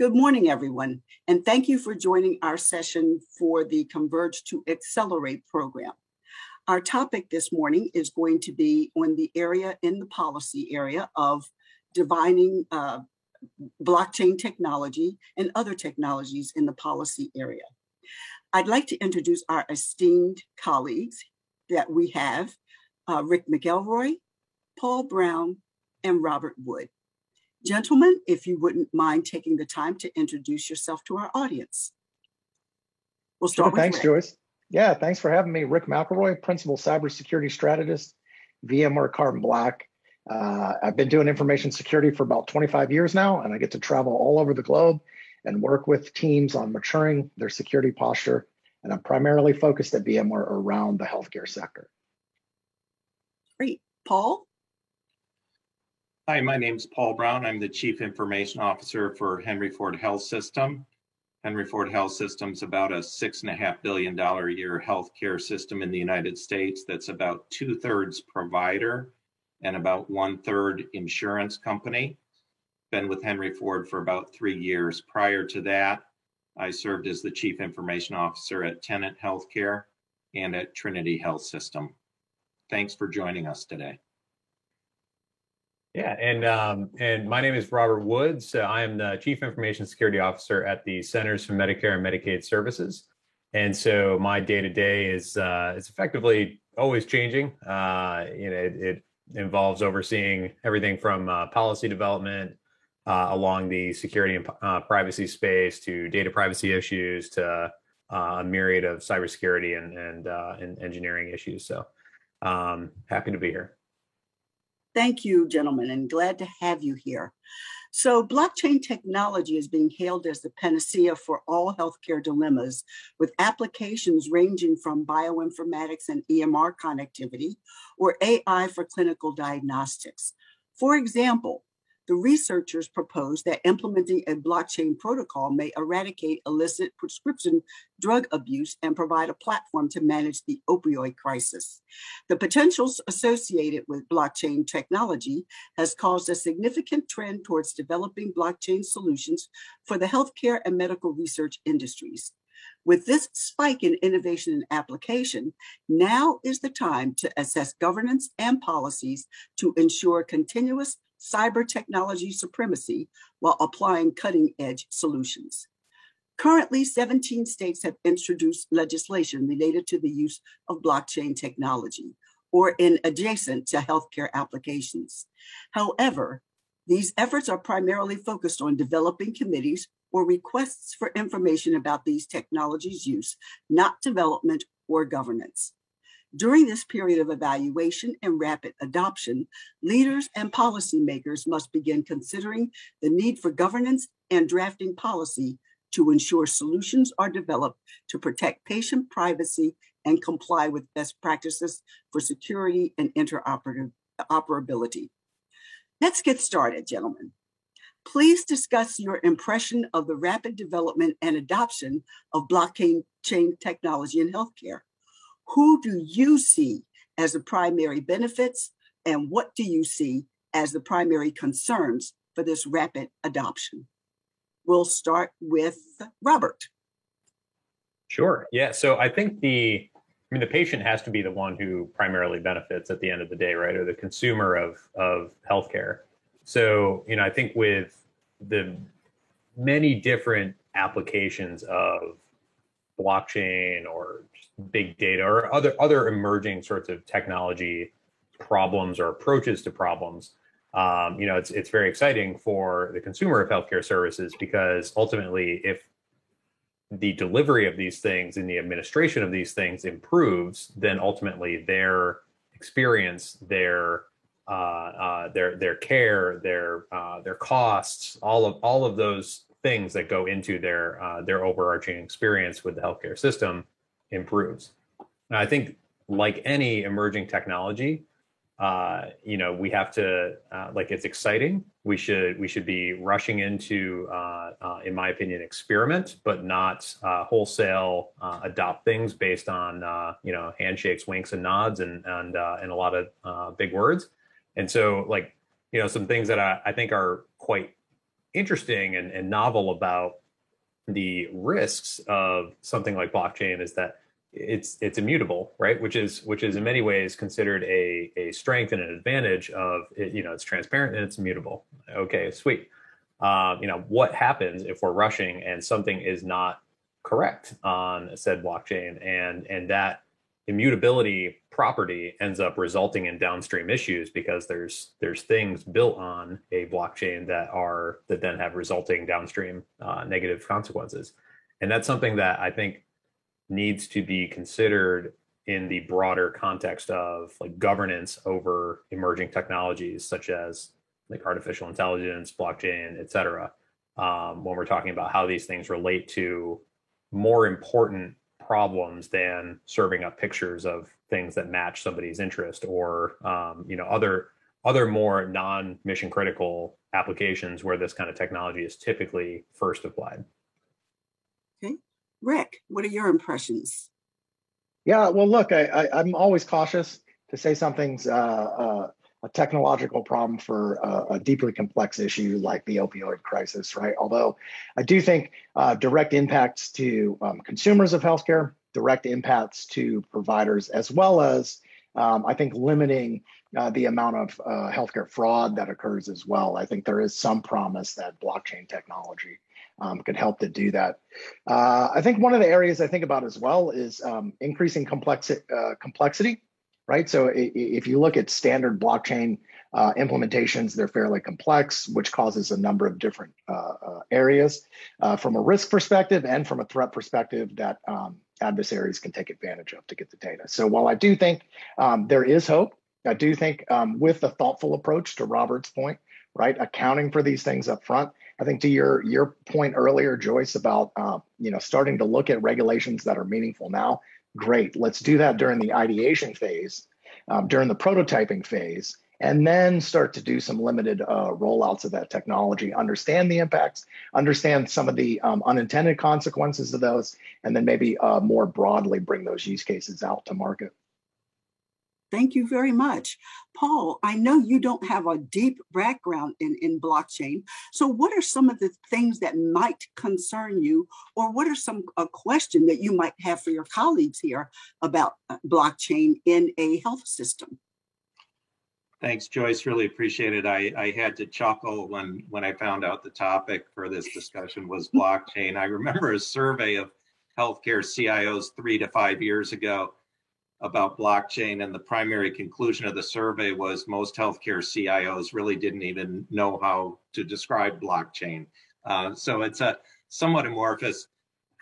Good morning, everyone, and thank you for joining our session for the Converge to Accelerate program. Our topic this morning is going to be on the area in the policy area of divining uh, blockchain technology and other technologies in the policy area. I'd like to introduce our esteemed colleagues that we have uh, Rick McElroy, Paul Browne, and Robert Wood. Gentlemen, if you wouldn't mind taking the time to introduce yourself to our audience. We'll start sure, Thanks, Rick. Joyce. Yeah, thanks for having me. Rick McElroy, Principal Cybersecurity Strategist, VMware Carbon Black. Uh, I've been doing information security for about 25 years now, and I get to travel all over the globe and work with teams on maturing their security posture. And I'm primarily focused at VMware around the healthcare sector. Great. Paul? Hi, my name is Paul Browne. I'm the Chief Information Officer for Henry Ford Health System. Henry Ford Health System is about a six and a half billion dollar a year healthcare system in the United States that's about two thirds provider and about one third insurance company. Been with Henry Ford for about three years. Prior to that, I served as the Chief Information Officer at Tenet Healthcare and at Trinity Health System. Thanks for joining us today. Yeah, and um, and my name is Robert Woods. Uh, I am the Chief Information Security Officer at the Centers for Medicare and Medicaid Services, and so my day to day is uh, is effectively always changing. Uh, you know, it, it, involves overseeing everything from uh, policy development uh, along the security and uh, privacy space to data privacy issues to a myriad of cybersecurity and and, and engineering issues. So, um, happy to be here. Thank you, gentlemen, and glad to have you here. So, blockchain technology is being hailed as the panacea for all healthcare dilemmas, with applications ranging from bioinformatics and EMR connectivity or AI for clinical diagnostics. For example, the researchers propose that implementing a blockchain protocol may eradicate illicit prescription drug abuse and provide a platform to manage the opioid crisis. The potentials associated with blockchain technology has caused a significant trend towards developing blockchain solutions for the healthcare and medical research industries. With this spike in innovation and application, now is the time to assess governance and policies to ensure continuous cyber technology supremacy while applying cutting edge solutions. Currently, 17 states have introduced legislation related to the use of blockchain technology or in adjacent to healthcare applications. However, these efforts are primarily focused on developing committees or requests for information about these technologies' use, not development or governance. During this period of evaluation and rapid adoption, leaders and policymakers must begin considering the need for governance and drafting policy to ensure solutions are developed to protect patient privacy and comply with best practices for security and interoperability. Let's get started, gentlemen. Please discuss your impression of the rapid development and adoption of blockchain technology in healthcare. Who do you see as the primary benefits, and what do you see as the primary concerns for this rapid adoption? We'll start with Robert. Sure. Yeah. So I think the I mean, the patient has to be the one who primarily benefits at the end of the day, right? Or the consumer of of healthcare. So, you know, I think with the many different applications of blockchain or big data or other other emerging sorts of technology problems or approaches to problems. Um, you know it's it's very exciting for the consumer of healthcare services because ultimately if the delivery of these things and the administration of these things improves then ultimately their experience their uh, uh, their their care their uh, their costs all of all of those things that go into their uh, their overarching experience with the healthcare system improves. And I think, like any emerging technology, uh, you know, we have to uh, like it's exciting. We should we should be rushing into, uh, uh in my opinion, experiment, but not uh, wholesale uh, adopt things based on you know handshakes, winks, and nods, and and and a lot of big words. And so, like you know, some things that I, I think are quite interesting and, and novel about the risks of something like blockchain is that it's it's immutable, right? Which is which is in many ways considered a a strength and an advantage of it, you know it's transparent and it's immutable. Okay, sweet. Um, you know what happens if we're rushing and something is not correct on said blockchain and and that immutability property ends up resulting in downstream issues because there's there's things built on a blockchain that are that then have resulting downstream uh, negative consequences and that's something that i think needs to be considered in the broader context of like governance over emerging technologies such as like artificial intelligence blockchain et cetera um, when we're talking about how these things relate to more important problems than serving up pictures of things that match somebody's interest or um, you know other other more non mission critical applications where this kind of technology is typically first applied. Okay, Rick, what are your impressions? Yeah, well, look, I, am always cautious to say something's uh, uh, a technological problem for a, a, deeply complex issue like the opioid crisis, right? Although I do think uh, direct impacts to um, consumers of healthcare, direct impacts to providers, as well as um, I think limiting uh, the amount of uh, healthcare fraud that occurs as well. I think there is some promise that blockchain technology um, could help to do that. Uh, I think one of the areas I think about as well is um, increasing complexi- uh, complexity right? So if you look at standard blockchain uh, implementations, they're fairly complex, which causes a number of different uh, uh, areas uh, from a risk perspective and from a threat perspective that um, adversaries can take advantage of to get the data. So while I do think um, there is hope, I do think um, with a thoughtful approach to Robert's point, right, accounting for these things up front. I think to your your point earlier, Joyce, about uh, you know starting to look at regulations that are meaningful now Great. Let's do that during the ideation phase, um, during the prototyping phase, and then start to do some limited uh, rollouts of that technology, understand the impacts, understand some of the um, unintended consequences of those, and then maybe uh, more broadly bring those use cases out to market. Thank you very much. Paul, I know you don't have a deep background in, in blockchain. So, what are some of the things that might concern you, or what are some a question that you might have for your colleagues here about uh, blockchain in a health system? Thanks, Joyce. Really appreciate it. I, I had to chuckle when when I found out the topic for this discussion was blockchain. I remember a survey of healthcare CIOs three to five years ago about blockchain, and the primary conclusion of the survey was most healthcare CIOs really didn't even know how to describe blockchain. Uh, so it's a somewhat amorphous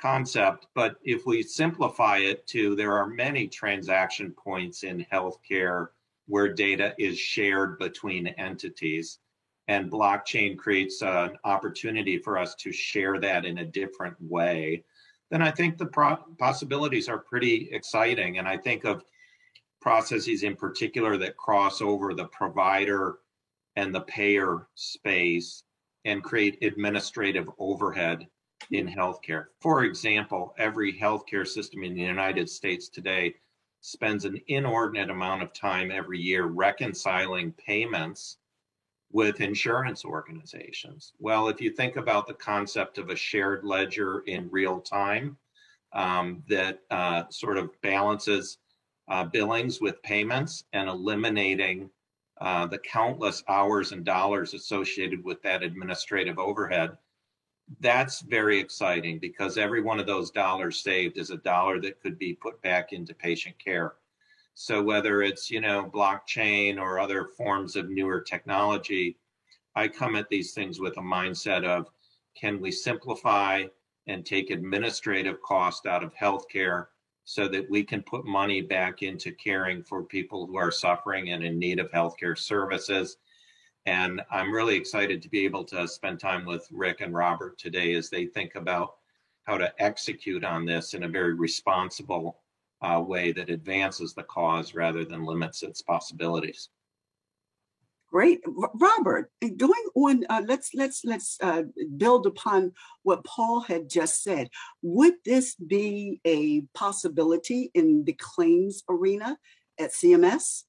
concept, but if we simplify it to there are many transaction points in healthcare where data is shared between entities. And blockchain creates an opportunity for us to share that in a different way then I think the pro- possibilities are pretty exciting. And I think of processes in particular that cross over the provider and the payer space and create administrative overhead in mm-hmm. healthcare. For example, every healthcare system in the United States today spends an inordinate amount of time every year reconciling payments with insurance organizations? Well, if you think about the concept of a shared ledger in real time um, that uh, sort of balances uh, billings with payments and eliminating uh, the countless hours and dollars associated with that administrative overhead, that's very exciting because every one of those dollars saved is a dollar that could be put back into patient care. So whether it's, you know, blockchain or other forms of newer technology, I come at these things with a mindset of can we simplify and take administrative cost out of healthcare so that we can put money back into caring for people who are suffering and in need of healthcare services. And I'm really excited to be able to spend time with Rick and Robert today as they think about how to execute on this in a very responsible uh, way that advances the cause rather than limits its possibilities. Great, Robert. Going on, uh, let's let's let's uh, build upon what Paul had just said. Would this be a possibility in the claims arena at CMS?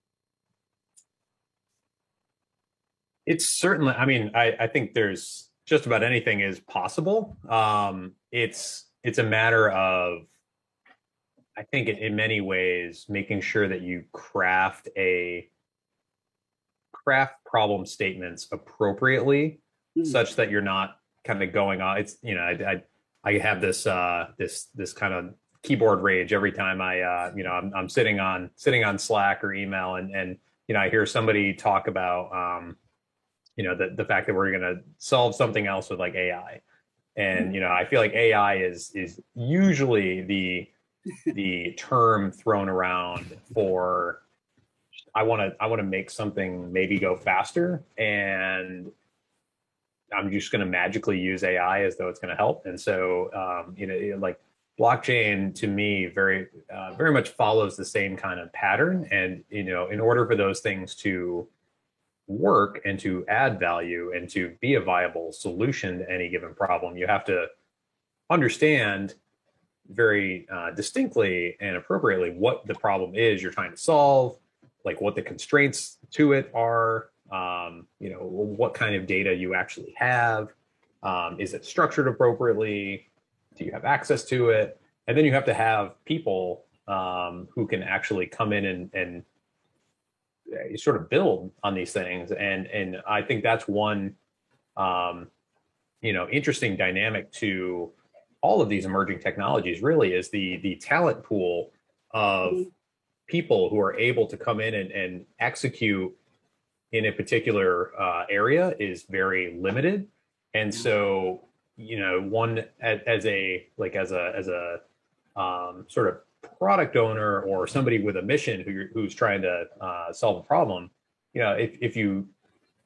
It's certainly. I mean, I, I think there's just about anything is possible. Um, it's it's a matter of I think in, in many ways making sure that you craft a craft problem statements appropriately mm-hmm. such that you're not kind of going on it's you know I, I I have this uh this this kind of keyboard rage every time I uh you know I'm I'm sitting on sitting on Slack or email and and you know I hear somebody talk about um you know the the fact that we're going to solve something else with like AI and mm-hmm. you know I feel like AI is is usually the the term thrown around for I want to I want to make something maybe go faster and I'm just going to magically use AI as though it's going to help. And so, um, you know, like blockchain to me very, uh, very much follows the same kind of pattern. And, you know, in order for those things to work and to add value and to be a viable solution to any given problem, you have to understand very uh, distinctly and appropriately what the problem is you're trying to solve, like what the constraints to it are, um, you know, what kind of data you actually have. Um, is it structured appropriately? Do you have access to it? And then you have to have people um, who can actually come in and, and uh, sort of build on these things. And and I think that's one, um, you know, interesting dynamic to all of these emerging technologies. Really, is the the talent pool of mm-hmm. people who are able to come in and, and execute in a particular uh, area is very limited and so you know one as, as a like as a as a um, sort of product owner or somebody with a mission who, who's trying to uh, solve a problem you know if, if you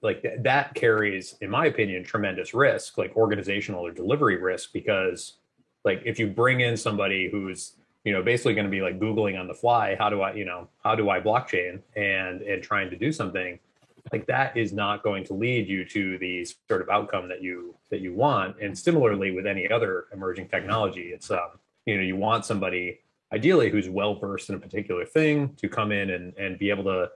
like th- that carries in my opinion tremendous risk like organizational or delivery risk because like if you bring in somebody who's you know basically going to be like googling on the fly how do i you know how do i blockchain and and trying to do something like that is not going to lead you to the sort of outcome that you that you want. And similarly with any other emerging technology it's um you know you want somebody ideally who's well versed in a particular thing to come in and and be able to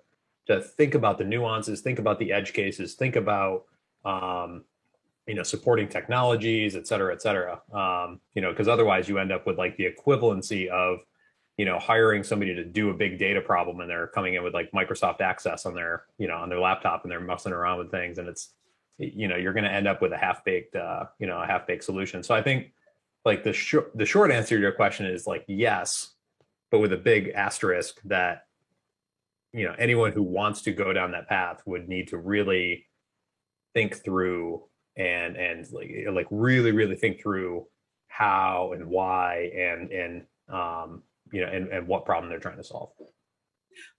to think about the nuances think about the edge cases think about um you know supporting technologies et cetera et cetera. Um you know because otherwise you end up with like the equivalency of you know hiring somebody to do a big data problem and they're coming in with like microsoft access on their you know on their laptop and they're messing around with things and it's you know you're going to end up with a half baked uh you know a half baked solution. So i think like the short the short answer to your question is like yes but with a big asterisk that you know anyone who wants to go down that path would need to really think through and and like like really really think through how and why and and um you know, and, and what problem they're trying to solve.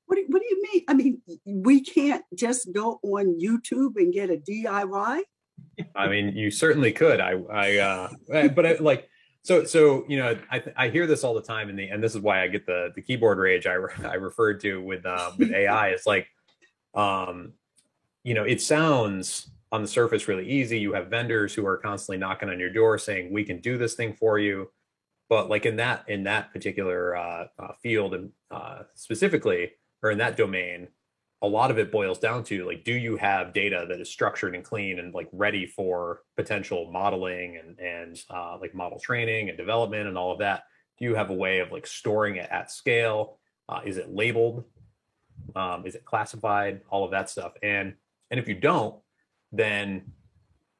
What do, what do you mean? I mean, we can't just go on YouTube and get a DIY. I mean, you certainly could. I, I, uh, eh, but I, like, so, so you know, I, I hear this all the time, and the and this is why I get the the keyboard rage I I referred to with uh, with AI. It's like, um, you know, it sounds on the surface really easy. You have vendors who are constantly knocking on your door saying, "We can do this thing for you." but like in that in that particular uh, uh, field and uh, specifically or in that domain a lot of it boils down to like do you have data that is structured and clean and like ready for potential modeling and and uh, like model training and development and all of that? Do you have a way of like storing it at scale? Uh, is it labeled? Um, is it classified? All of that stuff. And and if you don't then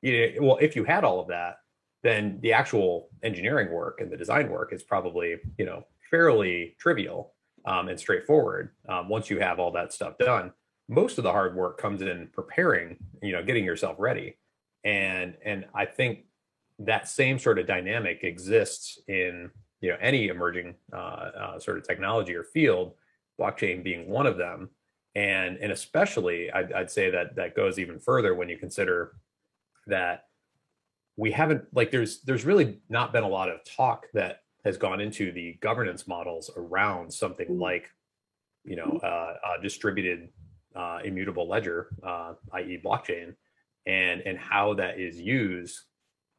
you know, well if you had all of that then the actual engineering work and the design work is probably you know fairly trivial um, and straightforward um, once you have all that stuff done. Most of the hard work comes in preparing you know getting yourself ready. And and i think that same sort of dynamic exists in you know any emerging uh, uh, sort of technology or field blockchain being one of them and and especially I'd, I'd say that that goes even further when you consider that we haven't like there's there's really not been a lot of talk that has gone into the governance models around something mm-hmm. like you know uh, a distributed uh, immutable ledger uh, i.e blockchain and and how that is used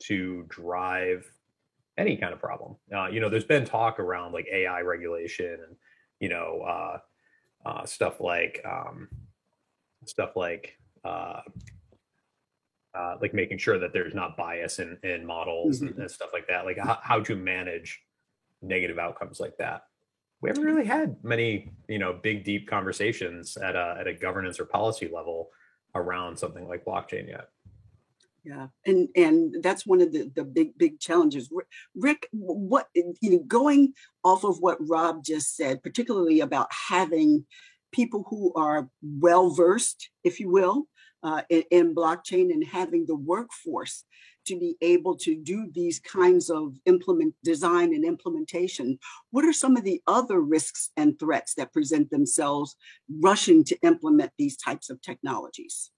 to drive any kind of problem uh, you know there's been talk around like ai regulation and you know uh, uh, stuff like um, stuff like uh, like making sure that there's not bias in, in models mm-hmm. and, and, stuff like that, like how, how to manage negative outcomes like that. We haven't really had many, you know, big deep conversations at a at a governance or policy level around something like blockchain yet. Yeah, and and that's one of the the big big challenges. Rick, what you know, going off of what Rob just said, particularly about having people who are well versed, if you will, uh, in, in, blockchain and having the workforce to be able to do these kinds of implement design and implementation what are some of the other risks and threats that present themselves rushing to implement these types of technologies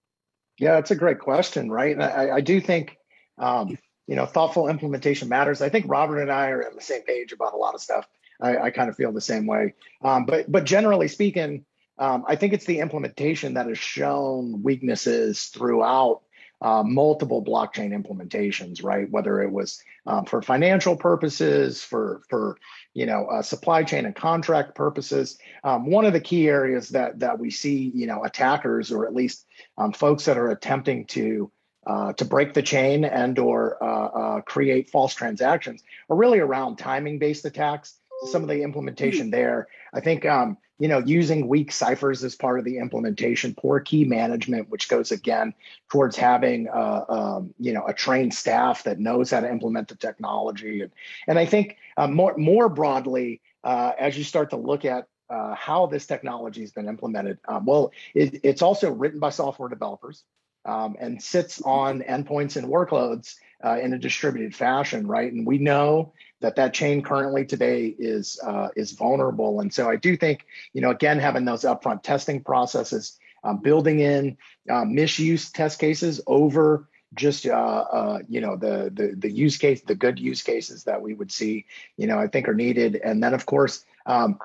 yeah it's a great question right? And i, I do think um, you know thoughtful implementation matters. I think robert and i are on the same page about a lot of stuff. I, I kind of feel the same way. Um, but but generally speaking um, I think it's the implementation that has shown weaknesses throughout uh, multiple blockchain implementations, right? Whether it was um, for financial purposes, for for you know uh, supply chain and contract purposes. Um, one of the key areas that that we see, you know, attackers or at least um, folks that are attempting to uh, to break the chain and or uh, uh, create false transactions are really around timing based attacks. Some of the implementation there, I think um, you know, using weak ciphers as part of the implementation, poor key management, which goes again towards having, uh, um, you know, a trained staff that knows how to implement the technology. And, and I think uh, more, more broadly, uh, as you start to look at uh, how this technology has been implemented, um, well, it, it's also written by software developers um, and sits on endpoints and workloads uh, in a distributed fashion, right? And we know that that chain currently today is uh, is vulnerable. And so I do think, you know, again, having those upfront testing processes, um, building in uh, misuse test cases over just uh, uh, you know the, the the use case, the good use cases that we would see, you know, I think are needed. And then of course, um,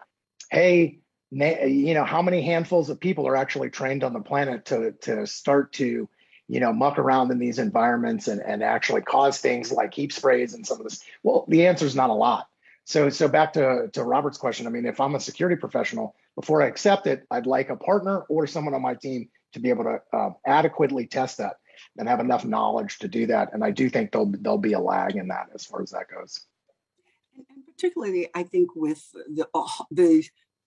hey, you know, how many handfuls of people are actually trained on the planet to to start to you know, muck around in these environments and, and actually cause things like heap sprays and some of this? Well, the answer is not a lot. So, so back to, to Robert's question, I mean, if I'm a security professional, before I accept it, I'd like a partner or someone on my team to be able to uh, adequately test that and have enough knowledge to do that. And I do think there'll, there'll be a lag in that as far as that goes. And particularly, I think with the, uh, the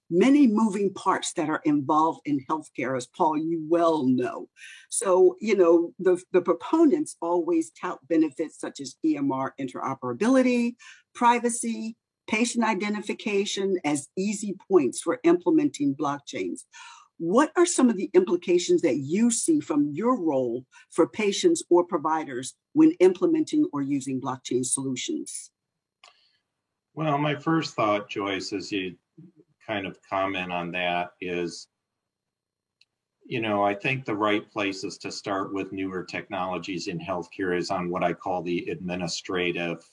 many moving parts that are involved in healthcare, as Paul, you well know. So, you know, the, the proponents always tout benefits such as EMR interoperability, privacy, patient identification as easy points for implementing blockchains. What are some of the implications that you see from your role for patients or providers when implementing or using blockchain solutions? Well, my first thought, Joyce, is you kind of comment on that is you know, I think the right places to start with newer technologies in healthcare is on what I call the administrative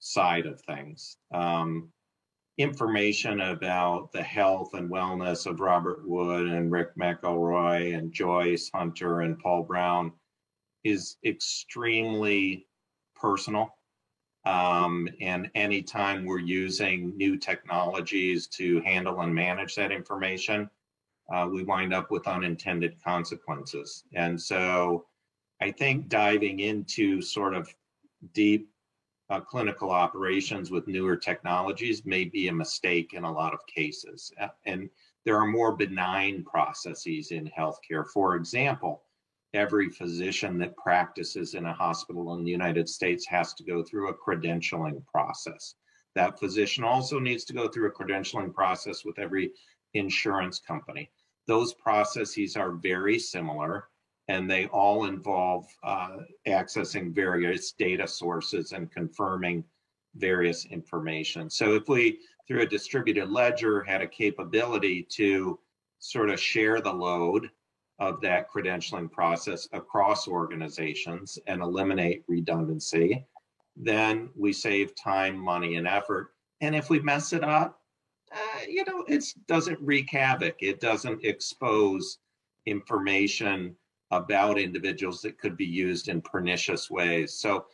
side of things. Um, information about the health and wellness of Robert Wood and Rick McElroy and Joyce Hunter and Paul Browne is extremely personal. Um, and anytime we're using new technologies to handle and manage that information, uh, we wind up with unintended consequences. And so I think diving into sort of deep uh, clinical operations with newer technologies may be a mistake in a lot of cases. And there are more benign processes in healthcare. For example, every physician that practices in a hospital in the United States has to go through a credentialing process. That physician also needs to go through a credentialing process with every insurance company. Those processes are very similar and they all involve uh, accessing various data sources and confirming various information. So if we, through a distributed ledger, had a capability to sort of share the load of that credentialing process across organizations and eliminate redundancy, then we save time, money, and effort. And if we mess it up, uh, you know, it doesn't wreak havoc. It doesn't expose information about individuals that could be used in pernicious ways. So,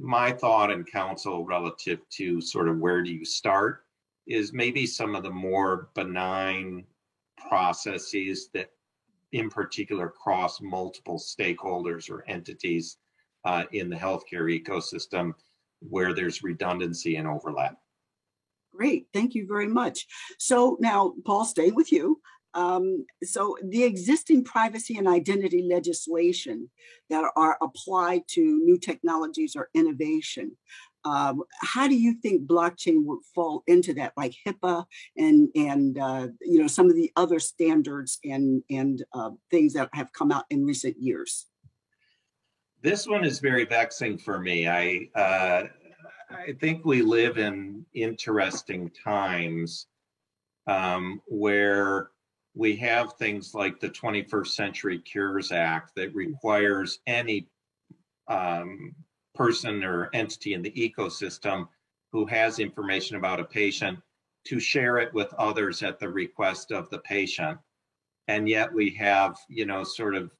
my thought and counsel relative to sort of where do you start is maybe some of the more benign processes that in particular cross multiple stakeholders or entities uh, in the healthcare ecosystem where there's redundancy and overlap. Great, thank you very much. So now, Paul, staying with you. Um, so the existing privacy and identity legislation that are applied to new technologies or innovation, um, how do you think blockchain would fall into that, like HIPAA and and uh, you know some of the other standards and and uh, things that have come out in recent years? This one is very vexing for me. I uh, I think we live in interesting times um, where we have things like the 21st Century Cures Act that requires any um, person or entity in the ecosystem who has information about a patient to share it with others at the request of the patient. And yet we have, you know, sort of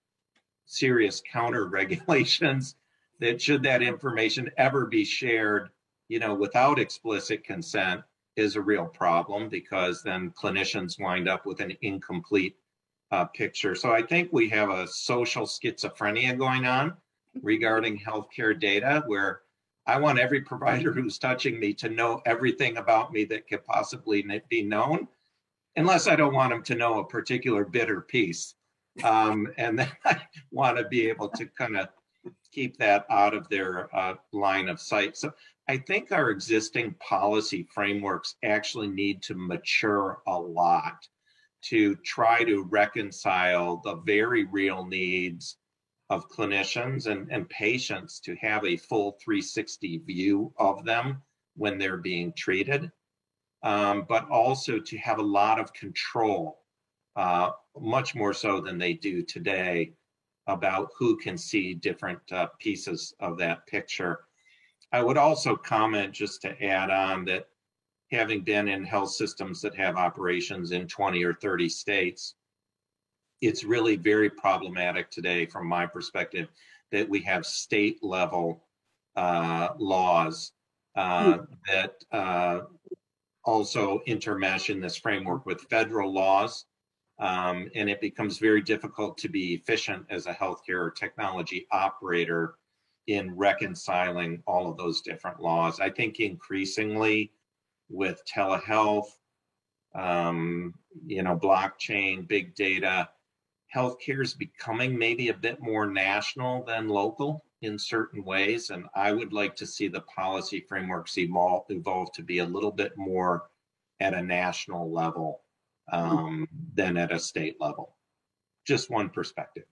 serious counter regulations that should that information ever be shared, you know, without explicit consent is a real problem because then clinicians wind up with an incomplete uh, picture. So I think we have a social schizophrenia going on regarding healthcare data where I want every provider who's touching me to know everything about me that could possibly be known, unless I don't want them to know a particular bit or piece. Um, and then I want to be able to kind of keep that out of their uh, line of sight. So I think our existing policy frameworks actually need to mature a lot to try to reconcile the very real needs of clinicians and, and patients to have a full 360 view of them when they're being treated, um, but also to have a lot of control, uh, much more so than they do today, about who can see different uh, pieces of that picture. I would also comment, just to add on, that having been in health systems that have operations in 20 or 30 states, it's really very problematic today, from my perspective, that we have state level uh, laws uh, mm. that uh, also intermesh in this framework with federal laws. Um, and it becomes very difficult to be efficient as a healthcare technology operator in reconciling all of those different laws. I think increasingly with telehealth, um, you know, blockchain, big data, healthcare is becoming maybe a bit more national than local in certain ways. And I would like to see the policy frameworks evolve, evolve to be a little bit more at a national level um, than at a state level. Just one perspective.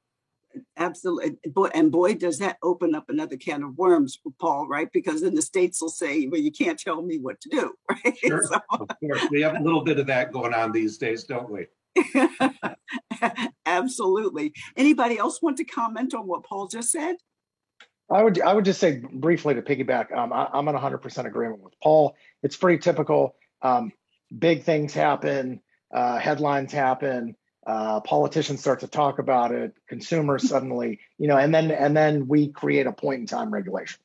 Absolutely. Boy, and boy, does that open up another can of worms, Paul, right? Because then the states will say, well, you can't tell me what to do, right? Sure. So. Of course. We have a little bit of that going on these days, don't we? Absolutely. Anybody else want to comment on what Paul just said? I would I would just say briefly to piggyback. Um, I, am in 100% agreement with Paul. It's pretty typical. Um, big things happen, uh, headlines happen, uh, politicians start to talk about it, consumers suddenly, you know, and then and then we create a point in time regulation,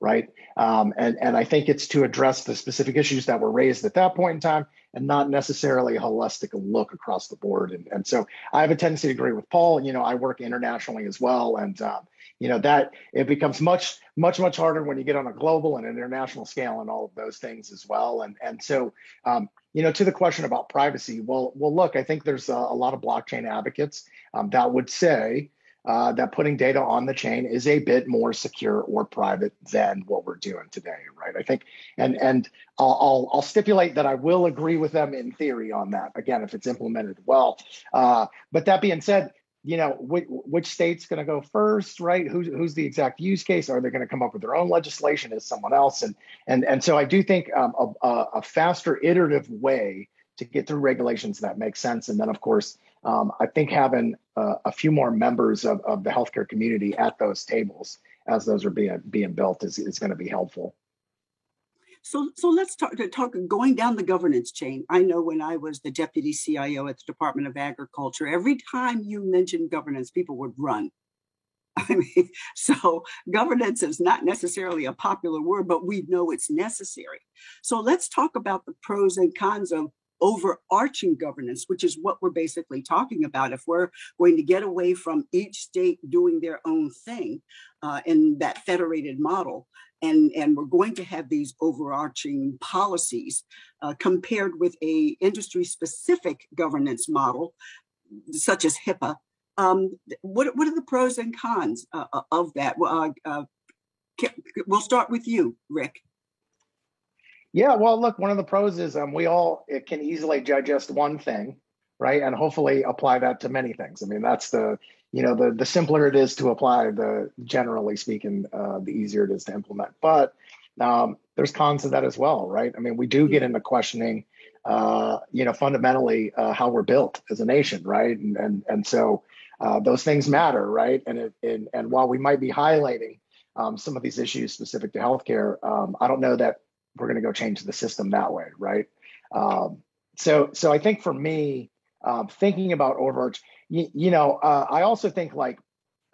right? Um, and and I think it's to address the specific issues that were raised at that point in time, and not necessarily a holistic look across the board. And, and so I have a tendency to agree with Paul. And you know, I work internationally as well. And, um, you know, that it becomes much, much, much harder when you get on a global and international scale and all of those things as well. And, and so, um, you know, to the question about privacy, well, well, look, I think there's a, a lot of blockchain advocates um, that would say, uh, that putting data on the chain is a bit more secure or private than what we're doing today, right? I think, and and I'll, I'll, I'll stipulate that I will agree with them in theory on that. Again, if it's implemented well. Uh, but that being said, you know, which, which state's going to go first, right? Who's who's the exact use case? Are they going to come up with their own legislation? Is someone else? And and and so I do think um, a, a faster iterative way to get through regulations that makes sense. And then, of course, um, I think having uh, a few more members of, of the healthcare community at those tables as those are being being built is, is going to be helpful. So, so let's talk, talk going down the governance chain. I know when I was the deputy CIO at the Department of Agriculture, every time you mentioned governance, people would run. I mean, so governance is not necessarily a popular word, but we know it's necessary. So let's talk about the pros and cons of overarching governance, which is what we're basically talking about. If we're going to get away from each state doing their own thing uh, in that federated model, and, and we're going to have these overarching policies uh, compared with a industry specific governance model, such as HIPAA, um, what, what are the pros and cons uh, uh of that? Uh, uh, we'll start with you, Rick. Yeah, well, look, one of the pros is um, we all it can easily digest one thing, right, and hopefully apply that to many things. I mean, that's the you know the the simpler it is to apply, the generally speaking, uh, the easier it is to implement. But um, there's cons to that as well, right? I mean, we do get into questioning, uh, you know, fundamentally uh, how we're built as a nation, right? And and and so uh, those things matter, right? And it, and and while we might be highlighting um, some of these issues specific to healthcare, um, I don't know that we're going to go change the system that way, right? Um, so so I think for me, um, thinking about overarch, you, you know, uh, I also think like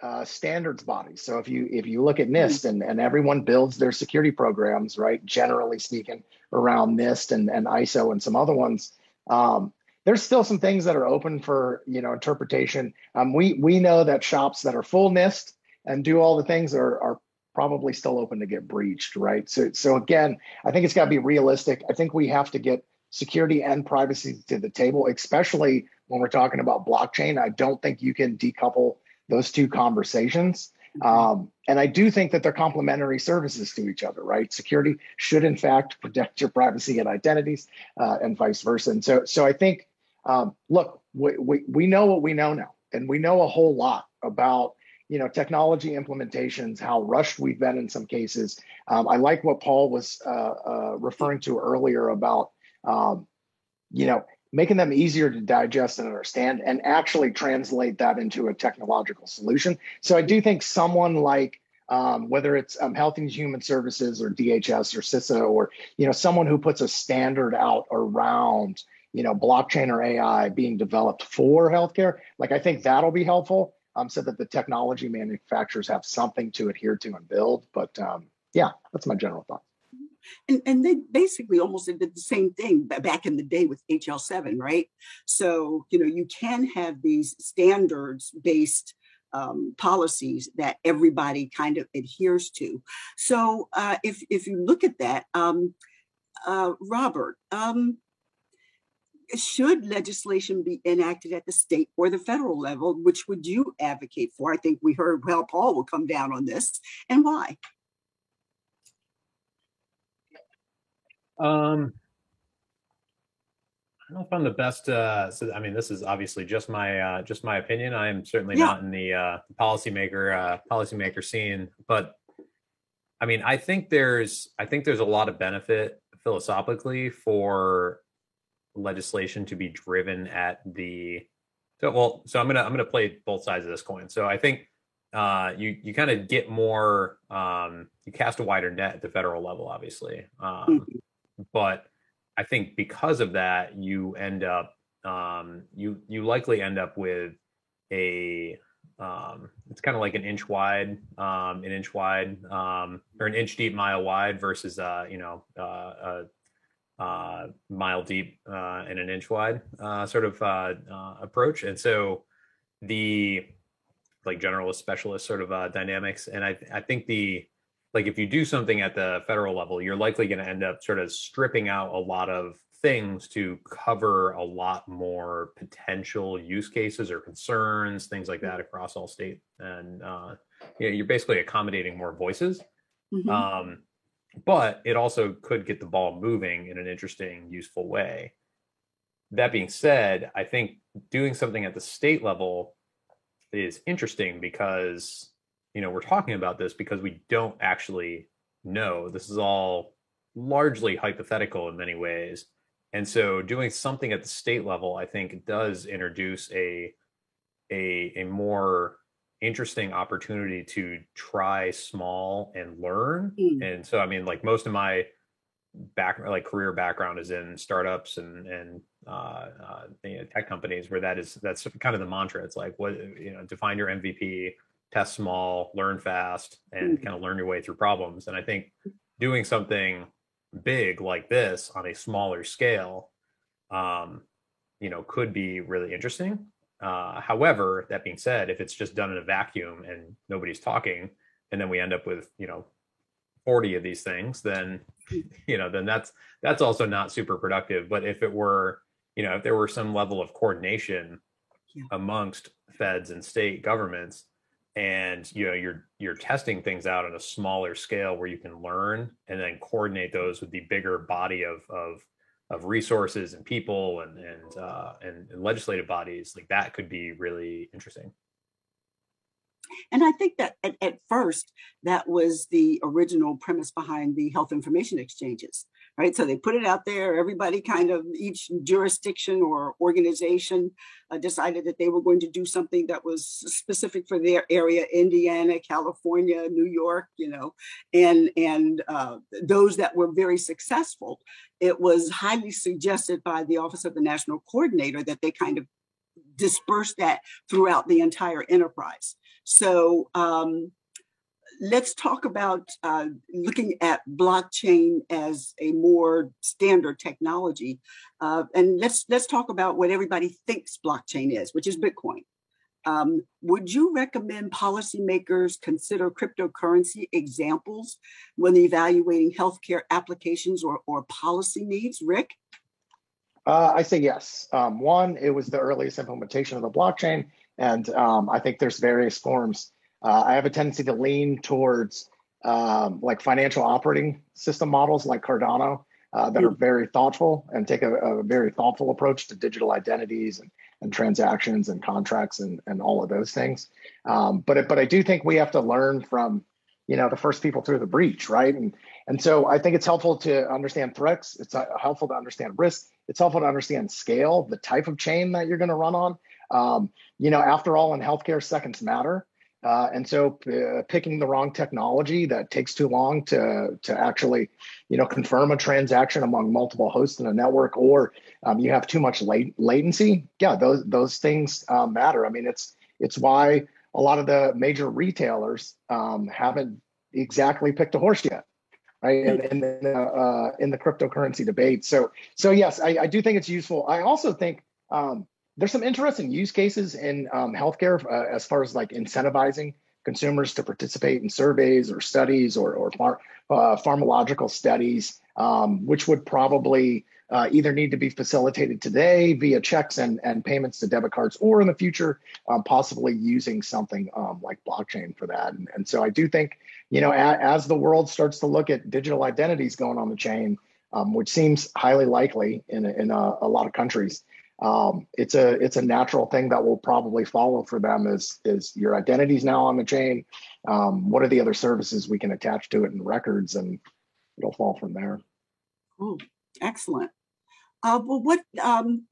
uh, standards bodies. So if you if you look at NIST and, and everyone builds their security programs, right? Generally speaking, around NIST and, and ISO and some other ones, um, there's still some things that are open for you know interpretation. Um, we we know that shops that are full NIST and do all the things are are probably still open to get breached, right? So so again, I think it's got to be realistic. I think we have to get security and privacy to the table, especially when we're talking about blockchain. I don't think you can decouple those two conversations. Mm-hmm. Um, and I do think that they're complementary services to each other, right? Security should, in fact, protect your privacy and identities, uh, and vice versa. And so, so I think um, look, we, we, we know what we know now, and we know a whole lot about you know technology implementations, how rushed we've been in some cases. Um, I like what Paul was uh, uh, referring to earlier about um, you know making them easier to digest and understand, and actually translate that into a technological solution. So I do think someone like um, whether it's um, Health and Human Services or DHS or CISA or you know someone who puts a standard out around you know, blockchain or AI being developed for healthcare, like I think that'll be helpful. Um, so that the technology manufacturers have something to adhere to and build. But um, yeah, that's my general thought. And, and they basically almost did the same thing back in the day with HL7, right? So, you know, you can have these standards based um, policies that everybody kind of adheres to. So, uh, if, if you look at that, um, uh, Robert, um, should legislation be enacted at the state or the federal level? Which would you advocate for? I think we heard, well, Paul will come down on this, and why? Um, I don't know if I'm the best. Uh, so, I mean, this is obviously just my uh, just my opinion. I am certainly yeah. not in the uh, policymaker uh, policymaker scene, but I mean, I think there's I think there's a lot of benefit philosophically for legislation to be driven at the so well so i'm gonna i'm gonna play both sides of this coin so i think uh, you you kind of get more um, you cast a wider net at the federal level obviously um, mm-hmm. but i think because of that you end up um, you you likely end up with a um, it's kind of like an inch wide um, an inch wide um, or an inch deep mile wide versus uh, you know uh, a uh, mile deep uh, and an inch wide uh, sort of uh, uh, approach. And so the like generalist specialist sort of uh, dynamics. And I, I think the like if you do something at the federal level, you're likely going to end up sort of stripping out a lot of things to cover a lot more potential use cases or concerns, things like that across all state. And uh, you know, you're basically accommodating more voices. Mm-hmm. Um, but it also could get the ball moving in an interesting, useful way. That being said, I think doing something at the state level is interesting because, you know, we're talking about this because we don't actually know. This is all largely hypothetical in many ways. And so doing something at the state level, I think does introduce a a a more interesting opportunity to try small and learn. Mm. And so, I mean, like most of my back, like career background is in startups and and uh, uh, you know, tech companies, where that is that's kind of the mantra. It's like what you know, define your MVP, test small, learn fast, and mm. kind of learn your way through problems. And I think doing something big like this on a smaller scale um, you know, could be really interesting. Uh, however, that being said, if it's just done in a vacuum and nobody's talking, and then we end up with you know 40 of these things, then you know then that's that's also not super productive. But if it were you know if there were some level of coordination yeah. amongst feds and state governments and you know you're you're testing things out on a smaller scale where you can learn and then coordinate those with the bigger body of of of resources and people and and uh, and, and legislative bodies like that could be really interesting. And I think that at, at, first, that was the original premise behind the health information exchanges, right? So they put it out there. Everybody kind of, each jurisdiction or organization uh, decided that they were going to do something that was specific for their area Indiana, California, New York, you know, and, and uh, those that were very successful. It was highly suggested by the Office of the National Coordinator that they kind of disperse that throughout the entire enterprise. So um, let's talk about uh, looking at blockchain as a more standard technology, uh, and let's let's talk about what everybody thinks blockchain is, which is Bitcoin. Um, would you recommend policymakers consider cryptocurrency examples when evaluating healthcare applications or, or policy needs? Rick? Uh, I say yes. Um, one, it was the earliest implementation of the blockchain, and um, I think there's various forms. Uh, I have a tendency to lean towards um, like financial operating system models like Cardano uh, that are hmm. very thoughtful and take a, a, very thoughtful approach to digital identities and, and transactions and contracts and, and all of those things. Um, but but I do think we have to learn from you know the first people through the breach, right? And and so I think it's helpful to understand threats. It's uh, helpful to understand risk. It's helpful to understand scale, the type of chain that you're going to run on. Um, you know, after all, in healthcare, seconds matter. Uh, and so uh, picking the wrong technology that takes too long to, to actually, you know, confirm a transaction among multiple hosts in a network, or um, you have too much late, latency. Yeah, those those things uh, matter. I mean, it's it's why a lot of the major retailers um, haven't exactly picked a horse yet right? And, in the uh, in the cryptocurrency debate. So so yes, I, I do think it's useful. I also think um, there's some interesting use cases in um, healthcare uh, as far as like incentivizing consumers to participate in surveys or studies or or phar- uh, pharmacological studies, um, which would probably uh, either need to be facilitated today via checks and, and payments to debit cards, or in the future, um, possibly using something um, like blockchain for that. And, and, so I do think, you know, a, as the world starts to look at digital identities going on the chain, um, which seems highly likely in, in a, a lot of countries, um, it's a it's a natural thing that will probably follow for them. Is is your identities now on the chain? Um, what are the other services we can attach to it and records, and it'll fall from there. Cool. Excellent. Uh, well, what, um,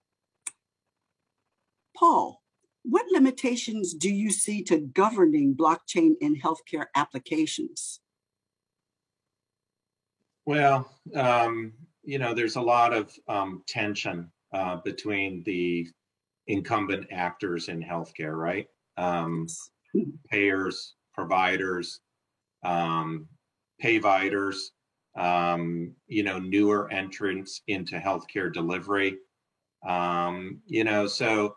Paul, what limitations do you see to governing blockchain in healthcare applications? Well, um, you know, there's a lot of um, tension uh, between the incumbent actors in healthcare, right? Um, payers, providers, um, payviders, um, you know, newer entrants into healthcare delivery. Um, you know, so,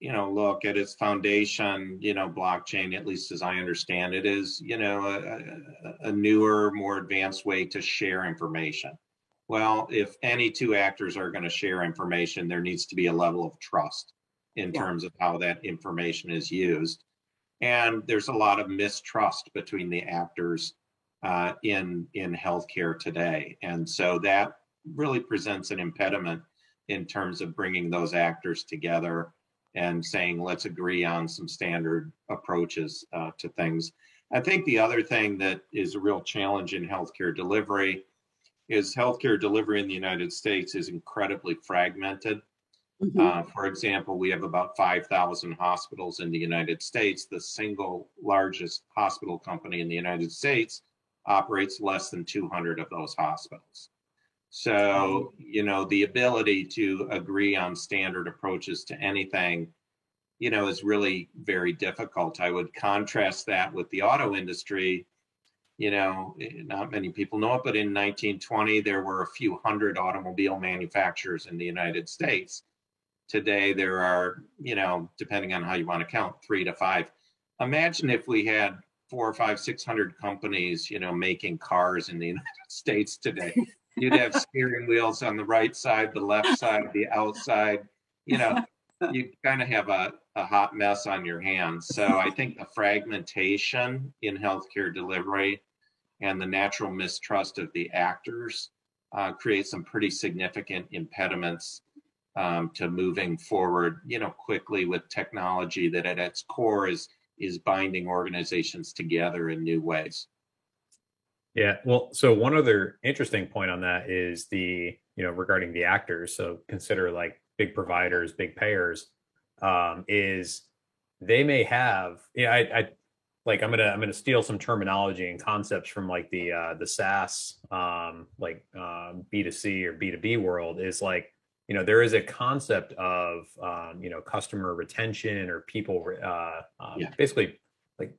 you know, look at its foundation, you know, blockchain, at least as I understand it, is, you know, a, a newer, more advanced way to share information. Well, if any two actors are going to share information, there needs to be a level of trust in yeah. terms of how that information is used. And there's a lot of mistrust between the actors uh, in in healthcare today, and so that really presents an impediment in terms of bringing those actors together and saying let's agree on some standard approaches uh, to things. I think the other thing that is a real challenge in healthcare delivery is healthcare delivery in the United States is incredibly fragmented. Mm-hmm. Uh, for example, we have about 5,000 hospitals in the United States. The single largest hospital company in the United States operates less than 200 of those hospitals. So, you know, the ability to agree on standard approaches to anything, you know, is really very difficult. I would contrast that with the auto industry. You know, eh, not many people know it, but in 1920, there were a few hundred automobile manufacturers in the United States. Today, there are, you know, depending on how you want to count, three to five. Imagine if we had four or five, six hundred companies, you know, making cars in the United States today. You'd have steering wheels on the right side, the left side, the outside. You know, you kind of have a, a hot mess on your hands. So I think the fragmentation in healthcare delivery and the natural mistrust of the actors uh, create some pretty significant impediments um, to moving forward, you know, quickly with technology that at its core is is binding organizations together in new ways. Yeah, well, so one other interesting point on that is the you know regarding the actors. So consider like big providers, big payers, um, is they may have. Yeah, I, I like I'm gonna I'm gonna steal some terminology and concepts from like the uh, the SaaS um, like um, B2C or B2B world is like you know there is a concept of um, you know customer retention or people uh, um, yeah. basically like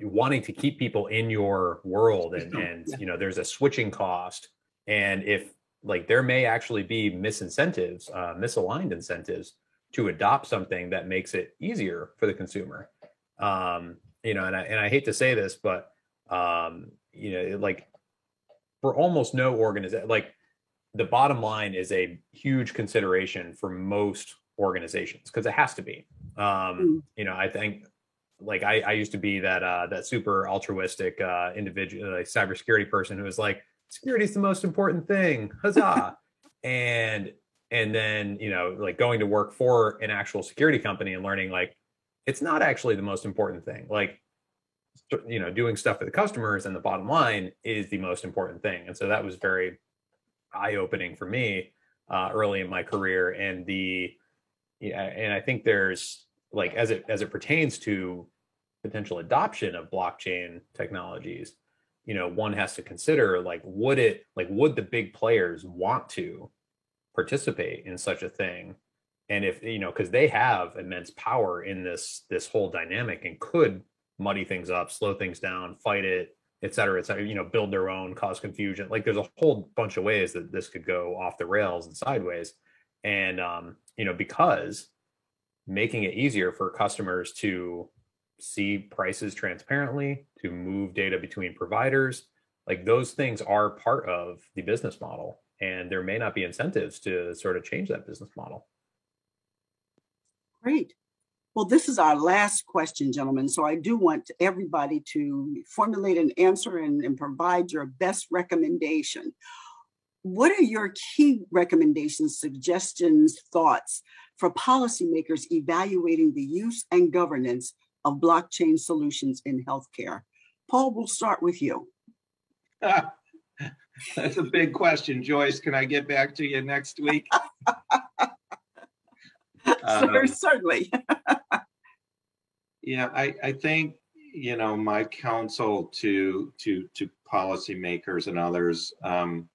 wanting to keep people in your world and and yeah. you know there's a switching cost and if like there may actually be misincentives uh, misaligned incentives to adopt something that makes it easier for the consumer um, you know and I, and I hate to say this but um, you know like for almost no organization like the bottom line is a huge consideration for most organizations because it has to be. Um, mm. You know, I think like I, I used to be that uh, that super altruistic uh, individual, like cybersecurity person who was like, security is the most important thing, huzzah! and and then you know, like going to work for an actual security company and learning like it's not actually the most important thing. Like you know, doing stuff for the customers and the bottom line is the most important thing. And so that was very eye opening for me uh, early in my career. And the yeah, and I think there's like as it as it pertains to potential adoption of blockchain technologies, you know, one has to consider like would it like would the big players want to participate in such a thing? And if you know, because they have immense power in this this whole dynamic and could muddy things up, slow things down, fight it, et cetera, et cetera, you know, build their own, cause confusion. Like there's a whole bunch of ways that this could go off the rails and sideways. And, um, you know, because making it easier for customers to see prices transparently, to move data between providers, like those things are part of the business model. And there may not be incentives to sort of change that business model. Great. Well, this is our last question, gentlemen. So I do want everybody to formulate an answer and, and, provide your best recommendation. What are your key recommendations, suggestions, thoughts for policymakers evaluating the use and governance of blockchain solutions in healthcare? Paul, we'll start with you. That's a big question, Joyce. Can I get back to you next week? um, certainly. yeah, I, I think you know my counsel to to to policymakers and others um,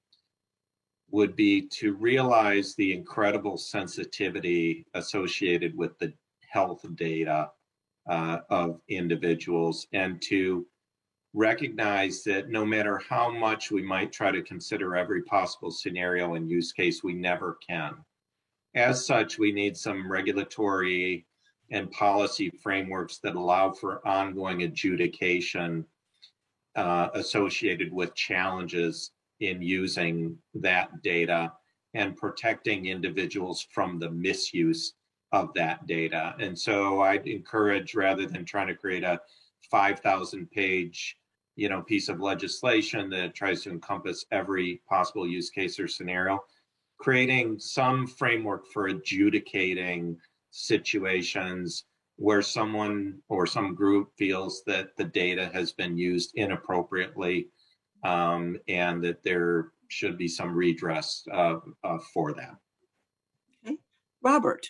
would be to realize the incredible sensitivity associated with the health data uh, of individuals and to recognize that no matter how much we might try to consider every possible scenario and use case, we never can. As such, we need some regulatory and policy frameworks that allow for ongoing adjudication uh, associated with challenges in using that data and protecting individuals from the misuse of that data. And so I'd encourage rather than trying to create a 5,000 page you know piece of legislation that tries to encompass every possible use case or scenario creating some framework for adjudicating situations where someone or some group feels that the data has been used inappropriately um, and that there should be some redress uh, uh, for that. Okay. Robert,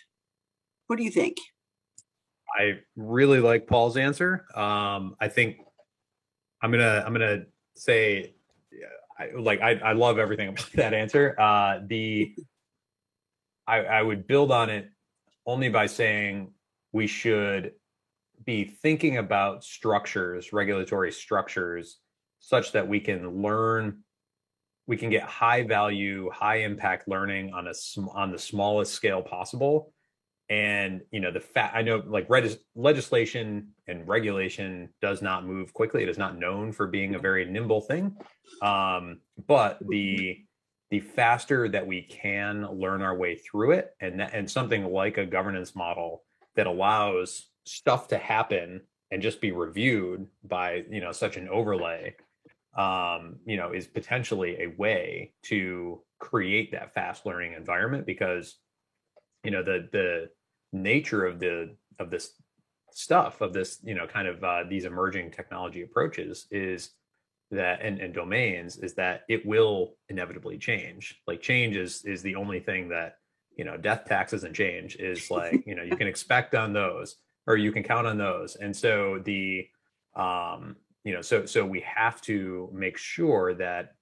what do you think? I really like Paul's answer. Um, I think I'm gonna I'm gonna say I, like I, I love everything about that answer. Uh, the I, I would build on it only by saying we should be thinking about structures, regulatory structures, such that we can learn we can get high value high impact learning on a on the smallest scale possible and you know the fact i know like legislation and regulation does not move quickly. It is not known for being a very nimble thing. Um, but the the faster that we can learn our way through it and that, and something like a governance model that allows stuff to happen and just be reviewed by you know such an overlay um, you know is potentially a way to create that fast learning environment because you know the the nature of the of this stuff of this you know kind of uh, these emerging technology approaches is that and, and domains is that it will inevitably change. Like change is is the only thing that you know death taxes and change is like you know you can expect on those or you can count on those. And so the um you know so so we have to make sure that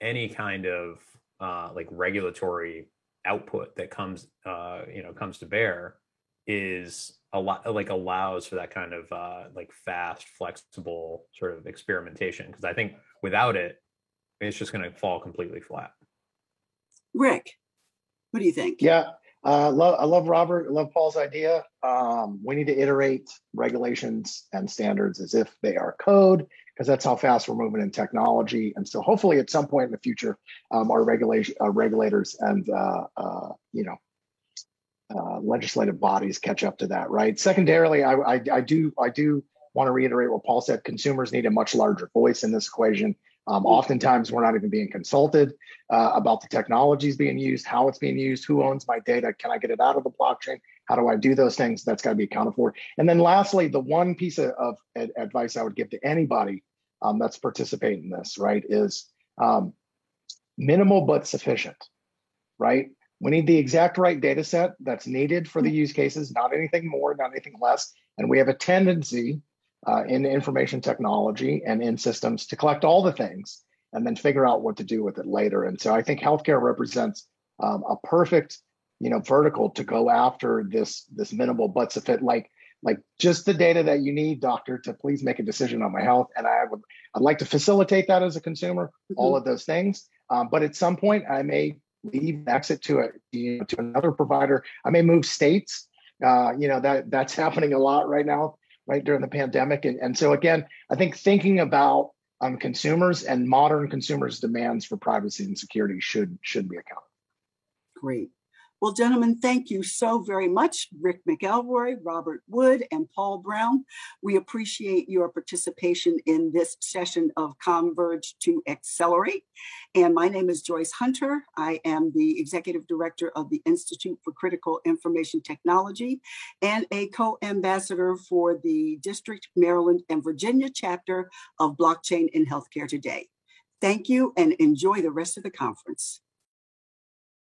any kind of uh like regulatory output that comes uh you know comes to bear is a lot like allows for that kind of uh, like fast, flexible sort of experimentation. Because I think without it, it's just going to fall completely flat. Rick, what do you think? Yeah, uh, love, I love Robert. I love Paul's idea. Um, we need to iterate regulations and standards as if they are code, because that's how fast we're moving in technology. And so, hopefully, at some point in the future, um, our regulation, uh, regulators, and uh, uh you know, uh, legislative bodies catch up to that, right? Secondarily, I, I, I do I do want to reiterate what Paul said. Consumers need a much larger voice in this equation. Um, oftentimes, we're not even being consulted uh, about the technologies being used, how it's being used, who owns my data, can I get it out of the blockchain? How do I do those things? That's got to be accounted for. And then, lastly, the one piece of, of advice I would give to anybody um, that's participating in this, right, is um, minimal but sufficient, right? We need the exact right data set that's needed for the mm-hmm. use cases, not anything more, not anything less. And we have a tendency uh, in information technology and in systems to collect all the things and then figure out what to do with it later. And so I think healthcare represents um, a perfect, you know, vertical to go after this this minimal but sufficient, like like just the data that you need, doctor, to please make a decision on my health. And I would I'd like to facilitate that as a consumer, mm-hmm. all of those things. Um, but at some point, I may leave, exit to a you know, to another provider. I may move states. Uh, you know that that's happening a lot right now, right during the pandemic. And and so again, I think thinking about um, consumers and modern consumers' demands for privacy and security should should be accounted. Great. Well, gentlemen, thank you so very much, Rick McElroy, Robert Wood, and Paul Browne. We appreciate your participation in this session of Converge to Accelerate. And my name is Joyce Hunter. I am the Executive Director of the Institute for Critical Information Technology and a co ambassador for the District, Maryland, and Virginia chapter of Blockchain in Healthcare Today. Thank you and enjoy the rest of the conference.